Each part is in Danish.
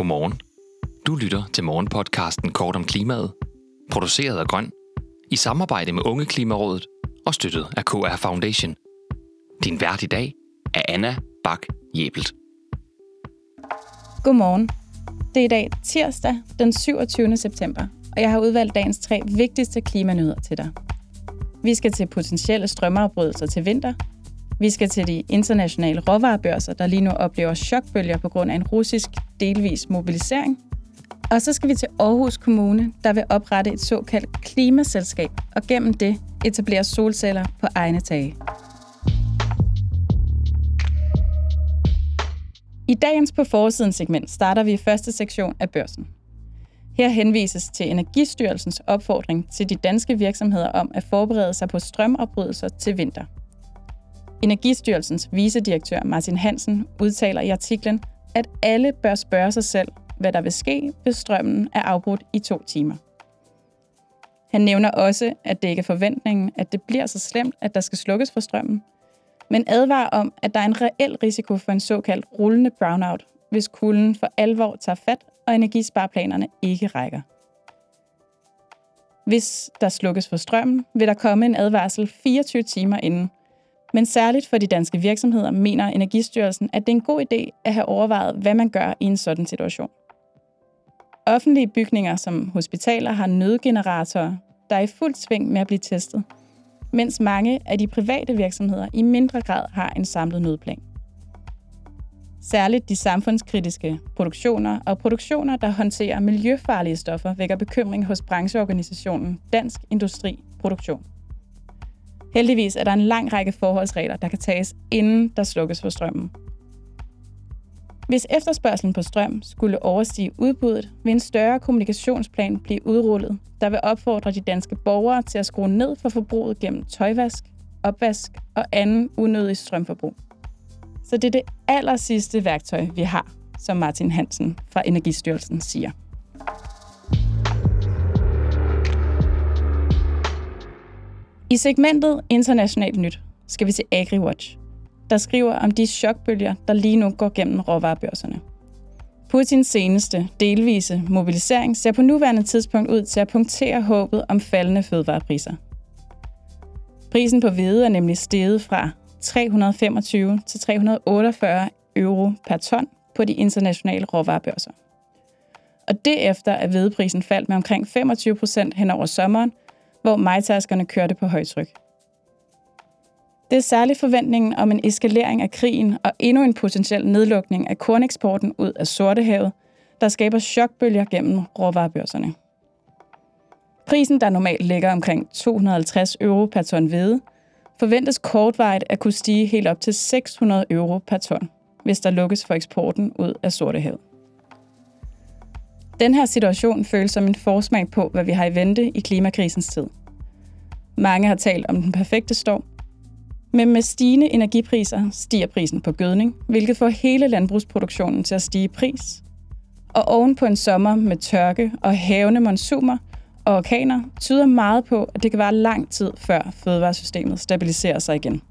Godmorgen. Du lytter til morgenpodcasten Kort om klimaet, produceret af Grøn, i samarbejde med Unge Klimarådet og støttet af KR Foundation. Din vært i dag er Anna Bak Jebelt. Godmorgen. Det er i dag tirsdag den 27. september, og jeg har udvalgt dagens tre vigtigste klimanyheder til dig. Vi skal til potentielle strømafbrydelser til vinter. Vi skal til de internationale råvarebørser, der lige nu oplever chokbølger på grund af en russisk delvis mobilisering. Og så skal vi til Aarhus Kommune, der vil oprette et såkaldt klimaselskab, og gennem det etablere solceller på egne tage. I dagens på forsiden segment starter vi i første sektion af børsen. Her henvises til Energistyrelsens opfordring til de danske virksomheder om at forberede sig på strømopbrydelser til vinter. Energistyrelsens vicedirektør Martin Hansen udtaler i artiklen, at alle bør spørge sig selv, hvad der vil ske, hvis strømmen er afbrudt i to timer. Han nævner også, at det ikke er forventningen, at det bliver så slemt, at der skal slukkes for strømmen, men advarer om, at der er en reel risiko for en såkaldt rullende brownout, hvis kulden for alvor tager fat, og energisparplanerne ikke rækker. Hvis der slukkes for strømmen, vil der komme en advarsel 24 timer inden. Men særligt for de danske virksomheder mener Energistyrelsen, at det er en god idé at have overvejet, hvad man gør i en sådan situation. Offentlige bygninger som hospitaler har nødgeneratorer, der er i fuld sving med at blive testet, mens mange af de private virksomheder i mindre grad har en samlet nødplan. Særligt de samfundskritiske produktioner og produktioner, der håndterer miljøfarlige stoffer, vækker bekymring hos brancheorganisationen Dansk Industri Produktion. Heldigvis er der en lang række forholdsregler, der kan tages, inden der slukkes for strømmen. Hvis efterspørgselen på strøm skulle overstige udbuddet, vil en større kommunikationsplan blive udrullet, der vil opfordre de danske borgere til at skrue ned for forbruget gennem tøjvask, opvask og anden unødig strømforbrug. Så det er det aller sidste værktøj, vi har, som Martin Hansen fra Energistyrelsen siger. I segmentet Internationalt Nyt skal vi til AgriWatch, der skriver om de chokbølger, der lige nu går gennem råvarebørserne. Putins seneste, delvise mobilisering ser på nuværende tidspunkt ud til at punktere håbet om faldende fødevarepriser. Prisen på hvede er nemlig steget fra 325 til 348 euro per ton på de internationale råvarebørser. Og derefter er hvedeprisen faldt med omkring 25 procent hen over sommeren, hvor majtaskerne kørte på højtryk. Det er særligt forventningen om en eskalering af krigen og endnu en potentiel nedlukning af korneksporten ud af Sortehavet, der skaber chokbølger gennem råvarebørserne. Prisen, der normalt ligger omkring 250 euro per ton hvede, forventes kortvarigt at kunne stige helt op til 600 euro per ton, hvis der lukkes for eksporten ud af Sortehavet. Den her situation føles som en forsmag på, hvad vi har i vente i klimakrisens tid. Mange har talt om den perfekte storm, men med stigende energipriser stiger prisen på gødning, hvilket får hele landbrugsproduktionen til at stige i pris. Og oven på en sommer med tørke og havende monsumer og orkaner tyder meget på, at det kan være lang tid før fødevaresystemet stabiliserer sig igen.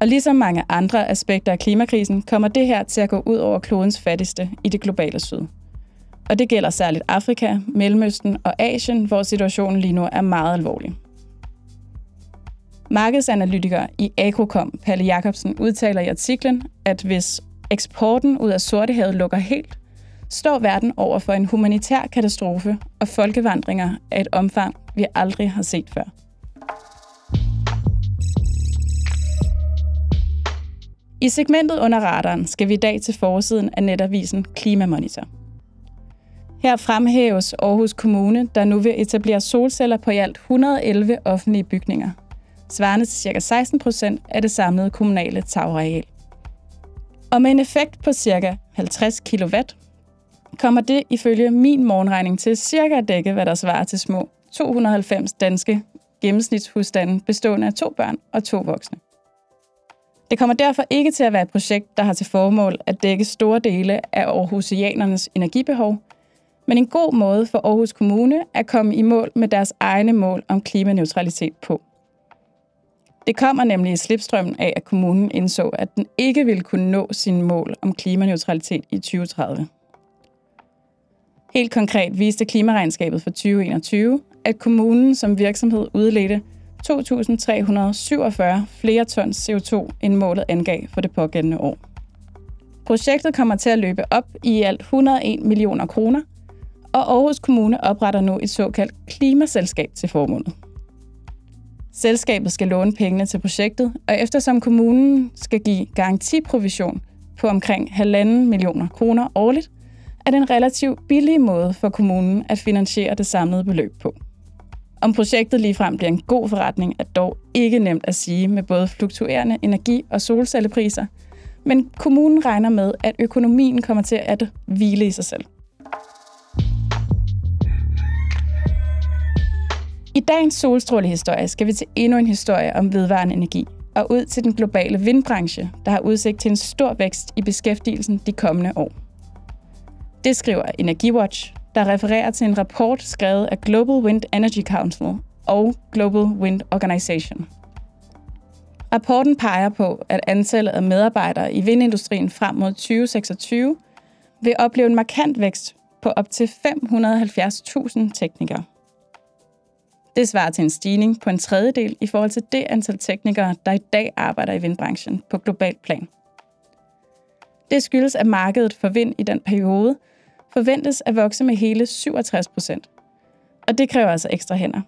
Og ligesom mange andre aspekter af klimakrisen, kommer det her til at gå ud over klodens fattigste i det globale syd. Og det gælder særligt Afrika, Mellemøsten og Asien, hvor situationen lige nu er meget alvorlig. Markedsanalytiker i Agrocom, Palle Jacobsen, udtaler i artiklen, at hvis eksporten ud af Sortehavet lukker helt, står verden over for en humanitær katastrofe og folkevandringer af et omfang, vi aldrig har set før. I segmentet under radaren skal vi i dag til forsiden af netavisen Klimamonitor. Her fremhæves Aarhus Kommune, der nu vil etablere solceller på i alt 111 offentlige bygninger, svarende til ca. 16 procent af det samlede kommunale tagareal. Og med en effekt på ca. 50 kW, kommer det ifølge min morgenregning til cirka at dække, hvad der svarer til små 290 danske gennemsnitshusstande bestående af to børn og to voksne. Det kommer derfor ikke til at være et projekt, der har til formål at dække store dele af Aarhusianernes energibehov, men en god måde for Aarhus Kommune at komme i mål med deres egne mål om klimaneutralitet på. Det kommer nemlig i slipstrømmen af, at kommunen indså, at den ikke ville kunne nå sine mål om klimaneutralitet i 2030. Helt konkret viste klimaregnskabet for 2021, at kommunen som virksomhed udledte 2.347 flere tons CO2, end målet angav for det pågældende år. Projektet kommer til at løbe op i alt 101 millioner kroner, og Aarhus Kommune opretter nu et såkaldt klimaselskab til formålet. Selskabet skal låne pengene til projektet, og eftersom kommunen skal give garantiprovision på omkring 1,5 millioner kroner årligt, er det en relativt billig måde for kommunen at finansiere det samlede beløb på. Om projektet ligefrem bliver en god forretning, er dog ikke nemt at sige med både fluktuerende energi- og solcellepriser, men kommunen regner med, at økonomien kommer til at hvile i sig selv. I dagens solstrålehistorie skal vi til endnu en historie om vedvarende energi, og ud til den globale vindbranche, der har udsigt til en stor vækst i beskæftigelsen de kommende år. Det skriver EnergiWatch, der refererer til en rapport skrevet af Global Wind Energy Council og Global Wind Organization. Rapporten peger på, at antallet af medarbejdere i vindindustrien frem mod 2026 vil opleve en markant vækst på op til 570.000 teknikere. Det svarer til en stigning på en tredjedel i forhold til det antal teknikere, der i dag arbejder i vindbranchen på global plan. Det skyldes, at markedet for vind i den periode forventes at vokse med hele 67 procent. Og det kræver altså ekstra hænder.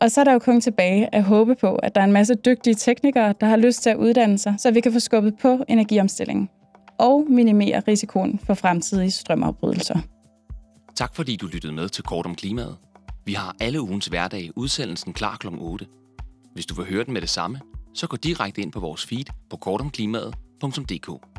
Og så er der jo kun tilbage at håbe på, at der er en masse dygtige teknikere, der har lyst til at uddanne sig, så vi kan få skubbet på energiomstillingen og minimere risikoen for fremtidige strømafbrydelser. Tak fordi du lyttede med til Kort om Klimaet. Vi har alle ugens hverdag udsendelsen klar kl. 8. Hvis du vil høre den med det samme, så gå direkte ind på vores feed på kortomklimaet.dk.